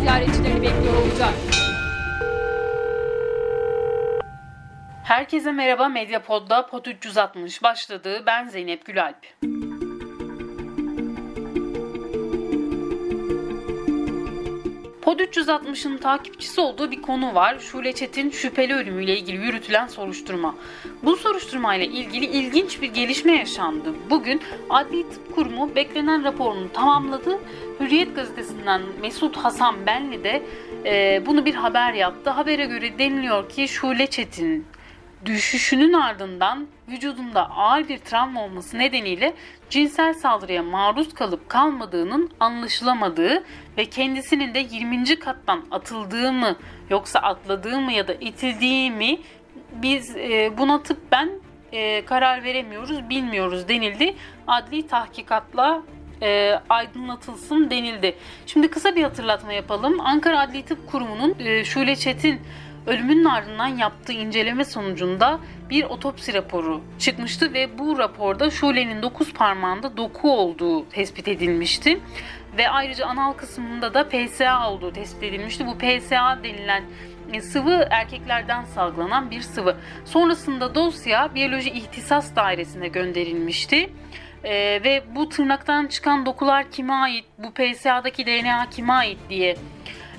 ziyaretçilerini bekliyor olacak. Herkese merhaba Medyapod'da Pod 360 başladı. Ben Zeynep Gülalp. Pod 360'ın takipçisi olduğu bir konu var. Şule Çetin şüpheli ölümüyle ilgili yürütülen soruşturma. Bu soruşturmayla ilgili ilginç bir gelişme yaşandı. Bugün Adli Tıp Kurumu beklenen raporunu tamamladı. Hürriyet gazetesinden Mesut Hasan Benli de e, bunu bir haber yaptı. Habere göre deniliyor ki Şule Çetin düşüşünün ardından vücudunda ağır bir travma olması nedeniyle cinsel saldırıya maruz kalıp kalmadığının anlaşılamadığı ve kendisinin de 20. kattan atıldığı mı yoksa atladığı mı ya da itildiği mi biz e, buna tıbben e, karar veremiyoruz, bilmiyoruz denildi. Adli tahkikatla e, aydınlatılsın denildi. Şimdi kısa bir hatırlatma yapalım. Ankara Adli Tıp Kurumu'nun e, Şule Çetin ölümünün ardından yaptığı inceleme sonucunda bir otopsi raporu çıkmıştı ve bu raporda Şule'nin 9 parmağında doku olduğu tespit edilmişti. Ve ayrıca anal kısmında da PSA olduğu tespit edilmişti. Bu PSA denilen sıvı erkeklerden salgılanan bir sıvı. Sonrasında dosya biyoloji ihtisas dairesine gönderilmişti. Ee, ve bu tırnaktan çıkan dokular kime ait, bu PSA'daki DNA kime ait diye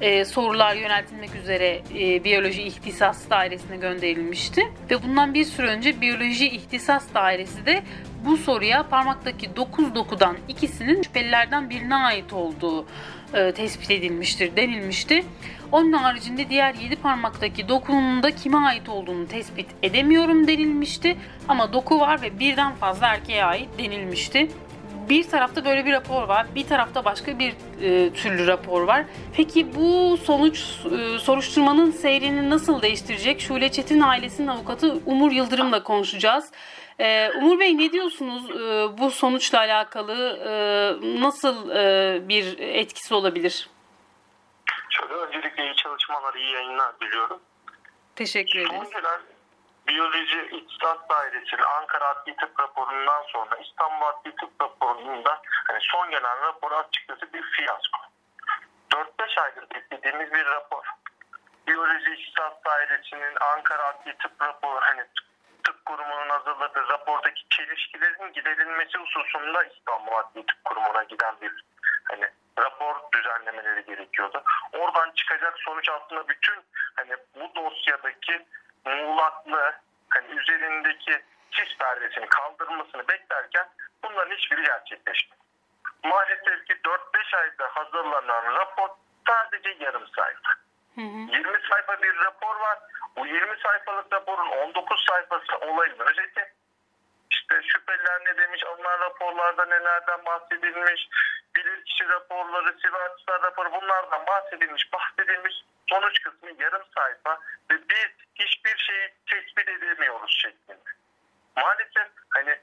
e, sorular yöneltilmek üzere e, biyoloji ihtisas dairesine gönderilmişti. Ve bundan bir süre önce biyoloji ihtisas dairesi de bu soruya parmaktaki 9 dokudan ikisinin şüphelilerden birine ait olduğu e, tespit edilmiştir denilmişti. Onun haricinde diğer 7 parmaktaki dokunun da kime ait olduğunu tespit edemiyorum denilmişti. Ama doku var ve birden fazla erkeğe ait denilmişti bir tarafta böyle bir rapor var, bir tarafta başka bir e, türlü rapor var. Peki bu sonuç e, soruşturmanın seyrini nasıl değiştirecek? Şule Çetin ailesinin avukatı Umur Yıldırım'la konuşacağız. E, Umur Bey ne diyorsunuz e, bu sonuçla alakalı e, nasıl e, bir etkisi olabilir? Şöyle öncelikle iyi çalışmalar, iyi yayınlar diliyorum. Teşekkür ederiz. Son gelen Biyoloji İhtisas Dairesi'nin Ankara Adli Tıp raporundan sonra İstanbul Adli Tıp raporunda hani son gelen rapor açıkçası bir fiyasko. 4-5 aydır beklediğimiz bir rapor. Biyoloji İhtisas Dairesi'nin Ankara Adli Tıp raporu hani tıp kurumunun hazırladığı rapordaki çelişkilerin giderilmesi hususunda İstanbul Adli Tıp Kurumu'na giden bir hani rapor düzenlemeleri gerekiyordu. Oradan çıkacak sonuç aslında bütün hani bu dosyadaki muğlaklığı hani üzerindeki sis perdesini kaldırılmasını beklerken bunların hiçbiri gerçekleşmedi. Maalesef ki 4-5 ayda hazırlanan rapor sadece yarım sayfa. Hı hı. 20 sayfa bir rapor var. Bu 20 sayfalık raporun 19 sayfası olayın özeti. İşte şüpheliler ne demiş, alınan raporlarda nelerden bahsedilmiş, bilirkişi raporları, sivasçılar raporu bunlardan bahsedilmiş, bahsedilmiş. Sonuç kısmı yarım sayfa ve biz hiçbir şeyi tespit edemiyoruz şeklinde. Maalesef hani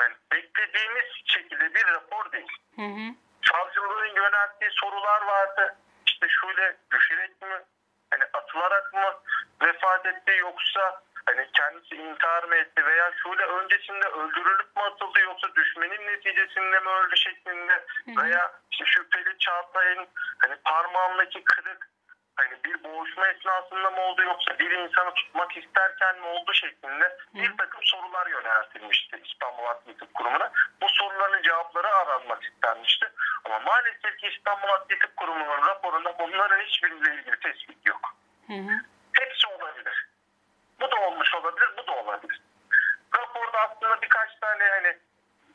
yani beklediğimiz şekilde bir rapor değil. Hı hı. Savcılığın yönelttiği sorular vardı. İşte şöyle düşerek mi, hani atılarak mı vefat etti yoksa hani kendisi intihar mı etti veya şöyle öncesinde öldürülüp mü atıldı yoksa düşmenin neticesinde mi öldü şeklinde hı hı. veya işte şüpheli Çağatay'ın hani parmağındaki kırık hani bir boğuşma esnasında mı oldu yoksa bir insanı tutmak isterken mi oldu şeklinde bir takım sorular yöneltilmişti İstanbul Adli Tıp Kurumu'na. Bu soruların cevapları aranmak istenmişti. Ama maalesef ki İstanbul Adli Tıp Kurumu'nun raporunda bunların hiçbiriyle ilgili tespit yok. Hı hı. Hepsi olabilir. Bu da olmuş olabilir, bu da olabilir. Raporda aslında birkaç tane hani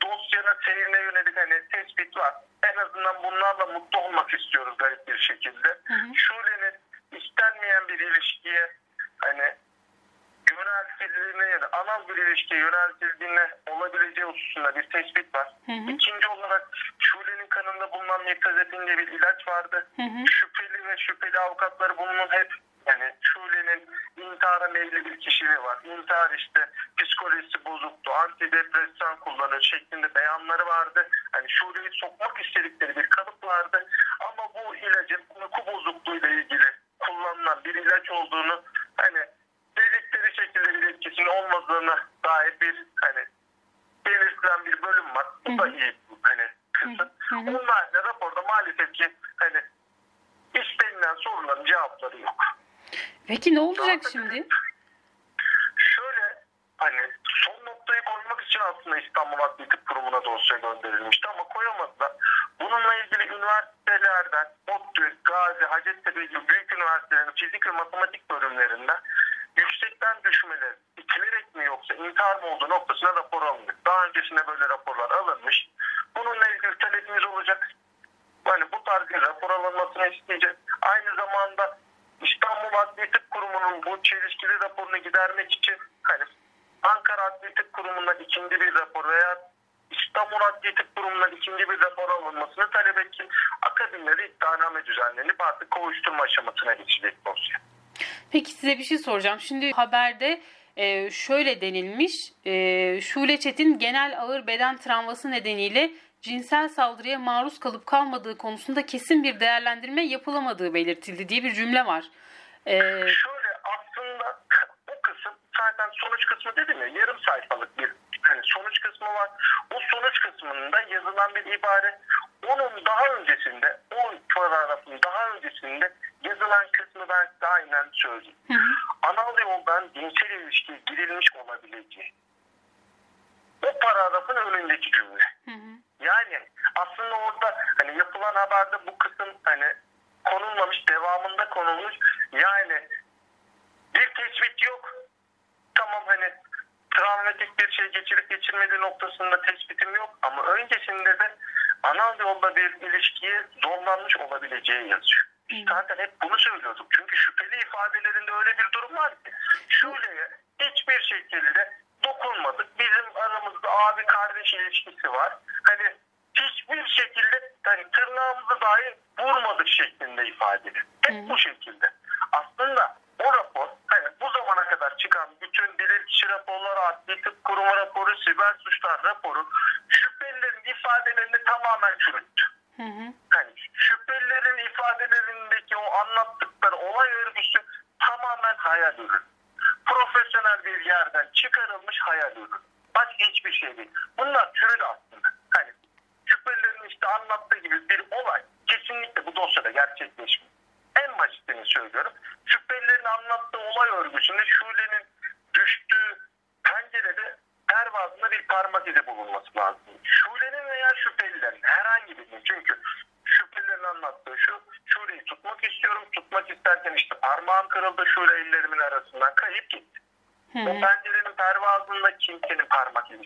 dosyanın seyrine yönelik hani tespit var. En azından bunlarla mutlu olmak istiyoruz garip bir şekilde. Hı hı. Şule'nin istenmeyen bir ilişkiye hani yöneltildiğine ya da ilişkiye yöneltildiğine olabileceği hususunda bir tespit var. Hı hı. İkinci olarak Şule'nin kanında bulunan mirtazepin diye bir ilaç vardı. Hı hı. Şüpheli ve şüpheli avukatları bunun hep yani Şule'nin intihara meyilli bir kişiliği var. İntihar işte psikolojisi bozuktu, antidepresan kullanıyor şeklinde beyanları vardı. Hani Şule'yi sokmak istedikleri bir kalıp vardı. Ama bu ilacın uyku bozukluğuyla ilgili kullanılan bir ilaç olduğunu hani şekilde bir etkisinin olmadığını dair bir hani belirtilen bir bölüm var. Bu da iyi hani kısım. Onun haricinde raporda maalesef ki hani istenilen soruların cevapları yok. Peki ne olacak Zaten- şimdi? Şöyle hani son noktayı koymak için aslında İstanbul Adli Tıp Kurumu'na dosya gönderilmişti ama koyamadılar. Bununla ilgili üniversitelerden ODTÜ, Gazi, Hacettepe gibi büyük üniversitelerin fizik ve matematik bölümlerinden yüksekten düşmeler itilerek mi yoksa intihar mı olduğu noktasına rapor alındı. Daha öncesinde böyle raporlar alınmış. Bununla ilgili talebimiz olacak. Yani bu tarz bir rapor alınmasını isteyeceğiz. Aynı zamanda İstanbul Adli Tıp Kurumu'nun bu çelişkili raporunu gidermek için hani Ankara Adli Tıp Kurumu'ndan ikinci bir rapor veya İstanbul Adli Tıp Kurumu'ndan ikinci bir rapor alınmasını talep etsin. Akabinde de iddianame düzenlenip artık kovuşturma aşamasına geçecek dosya. Peki size bir şey soracağım. Şimdi haberde e, şöyle denilmiş. E, Şule Çetin genel ağır beden travması nedeniyle cinsel saldırıya maruz kalıp kalmadığı konusunda kesin bir değerlendirme yapılamadığı belirtildi diye bir cümle var. E, Şöyle aslında o kısım zaten sonuç kısmı dedim ya yarım sayfalık bir sonuç kısmı var. O sonuç kısmında yazılan bir ibare onun daha öncesinde o paragrafın daha öncesinde yazılan kısmı ben size aynen söyleyeyim. hı hı, Anal yoldan cinsel ilişkiye girilmiş olabileceği. O paragrafın önündeki cümle. hı hı. Yani aslında orada hani yapılan haberde bu kısım hani konulmamış, devamında konulmuş. Yani bir tespit yok. Tamam hani travmatik bir şey geçirip geçirmediği noktasında tespitim yok ama öncesinde de anal yolda bir ilişkiye zorlanmış olabileceği yazıyor. Biz zaten hep bunu söylüyorduk. Çünkü şüpheli ifadelerinde öyle bir durum var ki Şule'ye hiçbir şekilde dokunmadık. Bizim aramızda abi kardeş ilişkisi var. Hani hiçbir şekilde hani tırnağımızı dahi vurmadık şeklinde ifade ediyor. Hep bu şekilde. Aslında o rapor hani bu zamana kadar çıkan bilirkişi raporları, adli tıp kurumu raporu, siber suçlar raporu şüphelilerin ifadelerini tamamen çürüttü. Hı hı. Yani şüphelilerin ifadelerindeki o anlattıkları olay örgüsü tamamen hayal ürünü. Profesyonel bir yerden çıkarılmış hayal ürünü. Başka hiçbir şey değil. Bunlar çürüdü aslında. Hani şüphelilerin işte anlattığı gibi bir olay kesinlikle bu dosyada gerçekleşmiyor. En basitini söylüyorum. Şüphelilerin anlattığı olay örgüsünde Şule'nin düştüğü pencerede pervazında bir parmak izi bulunması lazım. Şule'nin veya şüphelilerin herhangi birinin çünkü şüphelilerin anlattığı şu Şule'yi tutmak istiyorum. Tutmak isterken işte parmağım kırıldı Şule ellerimin arasından kayıp gitti. Hı O pencerenin pervazında kimsenin parmak izi.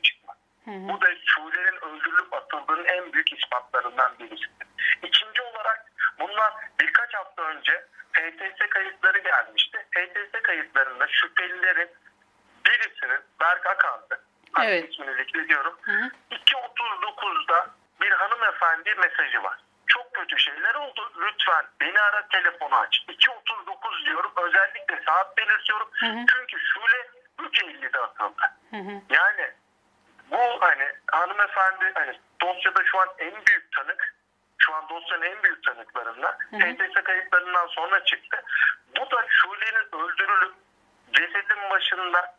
Hı hı. Bu da Şule'nin öldürülüp atıldığının en büyük ispatlarından birisidir. İkinci olarak bundan birkaç hafta önce HTS kayıtları gelmişti. HTS kayıtlarında şüphelilerin birisinin Berk Akan'dı. Evet. İsmini zikrediyorum. Hı hı. 2.39'da bir hanımefendi mesajı var. Çok kötü şeyler oldu. Lütfen beni ara telefonu aç. 2.39 diyorum. Özellikle saat belirtiyorum. Hı hı. Çünkü Şule 3.50'de atıldı. Hı hı. Yani bu hani hanımefendi hani dosyada şu an en büyük tanık şu an dosyanın en büyük tanıklarından. HTS kayıtlarından sonra çıktı. Bu da Şule'nin öldürülüp cesedin başında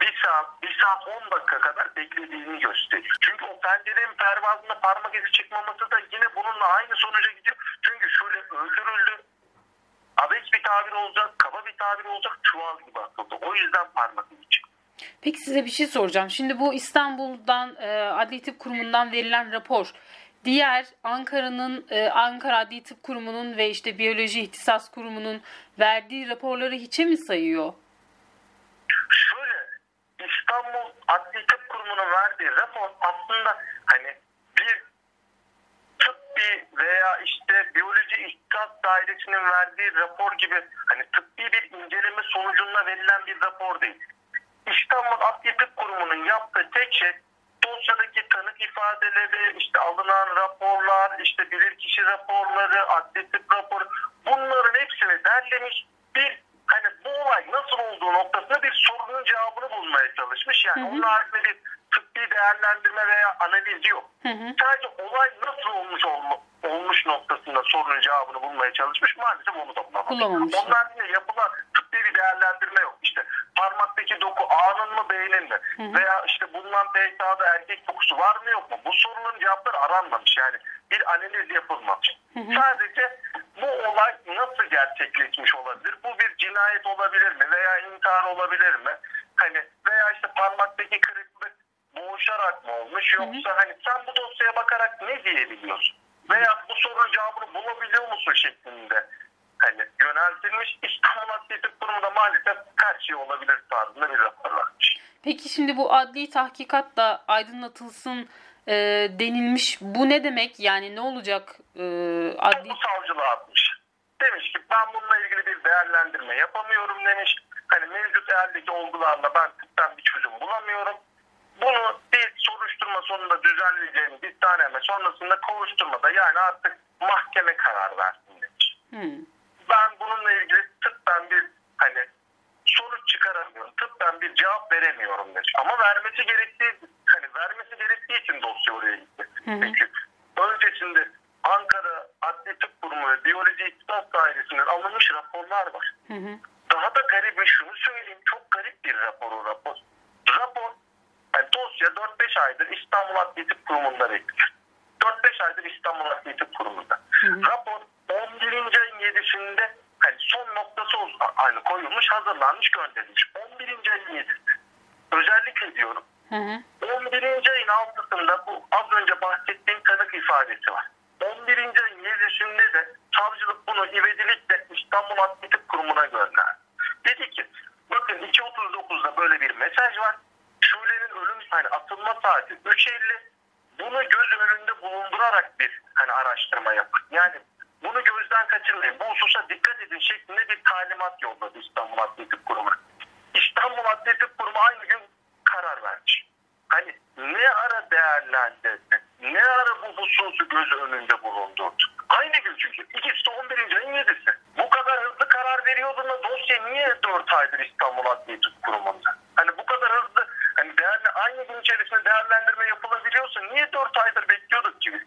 bir saat, bir saat 10 dakika kadar beklediğini gösteriyor. Çünkü o pencerenin pervazında parmak izi çıkmaması da yine bununla aynı sonuca gidiyor. Çünkü Şule öldürüldü. Abes bir tabir olacak, kaba bir tabir olacak, çuval gibi atıldı. O yüzden parmak izi çıktı. Peki size bir şey soracağım. Şimdi bu İstanbul'dan e, Adli Tıp Kurumu'ndan verilen rapor diğer Ankara'nın e, Ankara Adli Tıp Kurumu'nun ve işte Biyoloji İhtisas Kurumu'nun verdiği raporları hiçe mi sayıyor? Şöyle İstanbul Adli Tıp Kurumu'nun verdiği rapor aslında hani bir tıbbi veya işte biyoloji ihtisas dairesinin verdiği rapor gibi hani tıbbi bir inceleme sonucunda verilen bir rapor değil. İstanbul Adli Tıp Kurumu'nun yaptığı tek şey dosyadaki tanık ifadeleri, işte alınan raporlar, işte bilirkişi raporları, adli tıp raporu bunların hepsini derlemiş bir hani bu olay nasıl olduğu noktasında bir sorunun cevabını bulmaya çalışmış. Yani Hı hı. onun haricinde bir tıbbi değerlendirme veya analiz yok. Hı hı. Sadece olay nasıl olmuş olma, olmuş noktasında sorunun cevabını bulmaya çalışmış. Maalesef onu da bulamamış. Onun haricinde yapılan tıbbi bir değerlendirme yok. İşte parmaktaki doku A'nın mı B'nin mi? hı. Veya işte bulunan PSA'da erkek dokusu var mı yok mu? Bu soruların cevapları aranmamış. Yani bir analiz yapılmamış. Hı hı. Sadece bu olay nasıl gerçekleşmiş olabilir? Bu bir cinayet olabilir mi? Veya intihar olabilir mi? Hani veya işte parmaktaki kırıklık boğuşarak mı olmuş? Yoksa hani sen bu dosyaya bakarak ne diyebiliyorsun? Veya bu sorunun cevabını bulabiliyor musun şeklinde hani yöneltilmiş İstanbul Adli Tıp Kurumu'nda maalesef her şey olabilir tarzında bir rapor varmış. Peki şimdi bu adli tahkikat da aydınlatılsın e, denilmiş. Bu ne demek? Yani ne olacak e, adli... Bu savcılığa atmış. Demiş ki ben bununla ilgili bir değerlendirme yapamıyorum demiş. Hani mevcut eldeki olgularla ben tıptan bir çözüm bulamıyorum. Bunu bir soruşturma sonunda düzenleyeceğim bir taneme sonrasında kovuşturmada yani artık mahkeme karar versin demiş. Hmm. Ben bununla ilgili tıptan bir hani sonuç çıkaramıyorum. Tıptan bir cevap veremiyorum demiş. Ama vermesi gerektiği vermesi gerektiği için dosya oraya gitti. Hı hı. Çünkü öncesinde Ankara Adli Tıp Kurumu ve Biyoloji İhtisas Dairesi'nden alınmış raporlar var. Hı hı. Daha da garibi şunu söyleyeyim. Çok garip bir rapor o rapor. Rapor yani dosya 4-5 aydır İstanbul Adli Tıp Kurumu'nda bekliyor. 4-5 aydır İstanbul Adli Tıp Kurumu'nda. hı. Rapor 11. ayın 7'sinde hani son noktası aynı koyulmuş, hazırlanmış, gönderilmiş. 11. ayın 7'si. Özellikle diyorum. Hı hı. 11. ayın 6'sında bu az önce bahsettiğim tanık ifadesi var. 11. ayın 7'sinde de savcılık bunu ivedilikle İstanbul Adli Tıp Kurumu'na gönderdi. Dedi ki bakın 2.39'da böyle bir mesaj var. Şule'nin ölüm hani atılma saati 3.50. Bunu göz önünde bulundurarak bir hani araştırma yapın. Yani bunu gözden kaçırmayın. Bu hususa dikkat edin şeklinde bir talimat yolladı İstanbul Adli Tıp Kurumu'na. İstanbul Adli Kurumu aynı gün karar vermiş. Hani ne ara değerlendirdi, ne ara bu hususu göz önünde bulundurdu. Aynı gün çünkü. İkisi de 11. ayın 7'si. Bu kadar hızlı karar veriyordu da dosya niye 4 aydır İstanbul Adli Kurumu'nda? Hani bu kadar hızlı hani değerli, aynı gün içerisinde değerlendirme yapılabiliyorsa niye 4 aydır bekliyorduk ki biz?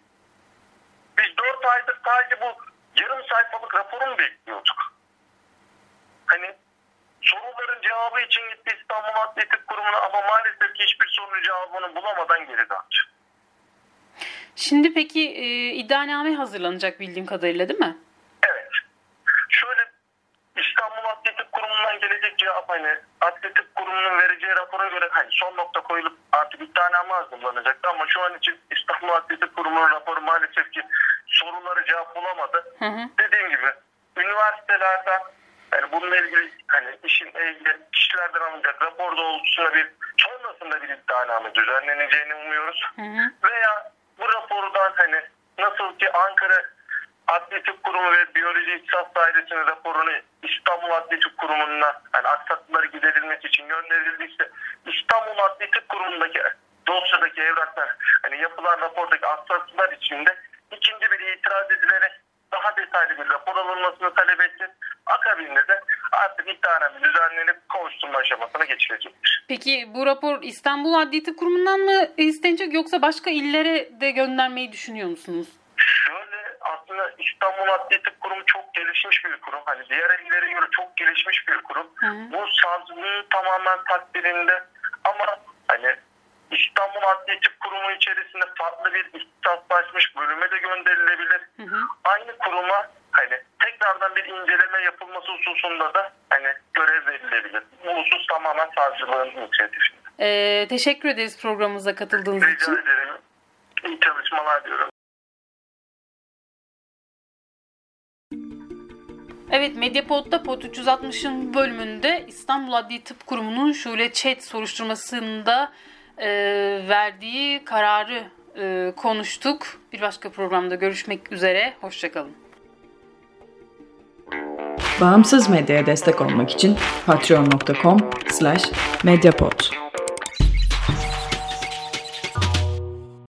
Biz 4 aydır sadece bu yarım sayfalık raporu mu bekliyorduk? Soruların cevabı için gitti İstanbul Adli Tıp Kurumu'na ama maalesef hiçbir sorunun cevabını bulamadan geri döndü. Şimdi peki e, iddianame hazırlanacak bildiğim kadarıyla değil mi? Evet. Şöyle İstanbul Adli Tıp Kurumu'ndan gelecek cevap hani Adli Tıp Kurumu'nun vereceği rapora göre hani son nokta koyulup artık iddianame hazırlanacaktı ama şu an için İstanbul Adli Tıp Kurumu'nun raporu maalesef ki soruları cevap bulamadı. Hı hı. Dediğim gibi üniversitelerden yani bununla ilgili hani işin ilgili kişilerden alınacak rapor doğrultusunda bir sonrasında bir iddianame düzenleneceğini umuyoruz. Hı hı. Veya bu rapordan hani nasıl ki Ankara Adli Tıp Kurumu ve Biyoloji İhtisas Dairesi'nin raporunu İstanbul Adli Tıp Kurumu'na hani aksaklıkları giderilmesi için gönderildiyse İstanbul Adli Tıp Kurumu'ndaki dosyadaki evraklar hani yapılan rapordaki aksaklıklar içinde ikinci bir itiraz edilerek daha detaylı bir rapor alınmasını talep etti. Akabinde de artık iddianame düzenlenip kovuşturma aşamasına geçilecektir. Peki bu rapor İstanbul Adli Tıp Kurumu'ndan mı istenecek yoksa başka illere de göndermeyi düşünüyor musunuz? Şöyle aslında İstanbul Adli Tıp Kurumu çok gelişmiş bir kurum. Hani diğer illere göre çok gelişmiş bir kurum. Hı hı. Bu savcılığın tamamen takdirinde ama hani İstanbul Adli Tıp Kurumu içerisinde farklı bir ihtisaslaşmış bölüme de gönderilebilir. Hı hı. Aynı kuruma hani tekrardan bir inceleme yapılması hususunda da hani görev verilebilir. Bu husus tamamen savcılığın inisiyatifinde. Ee, teşekkür ederiz programımıza katıldığınız Rica için. ederim. İyi çalışmalar diyorum. Evet Medyapod'da Pod 360'ın bölümünde İstanbul Adli Tıp Kurumu'nun Şule Çet soruşturmasında e, verdiği kararı e, konuştuk. Bir başka programda görüşmek üzere. Hoşçakalın. Bağımsız medyaya destek olmak için patreon.com/mediapod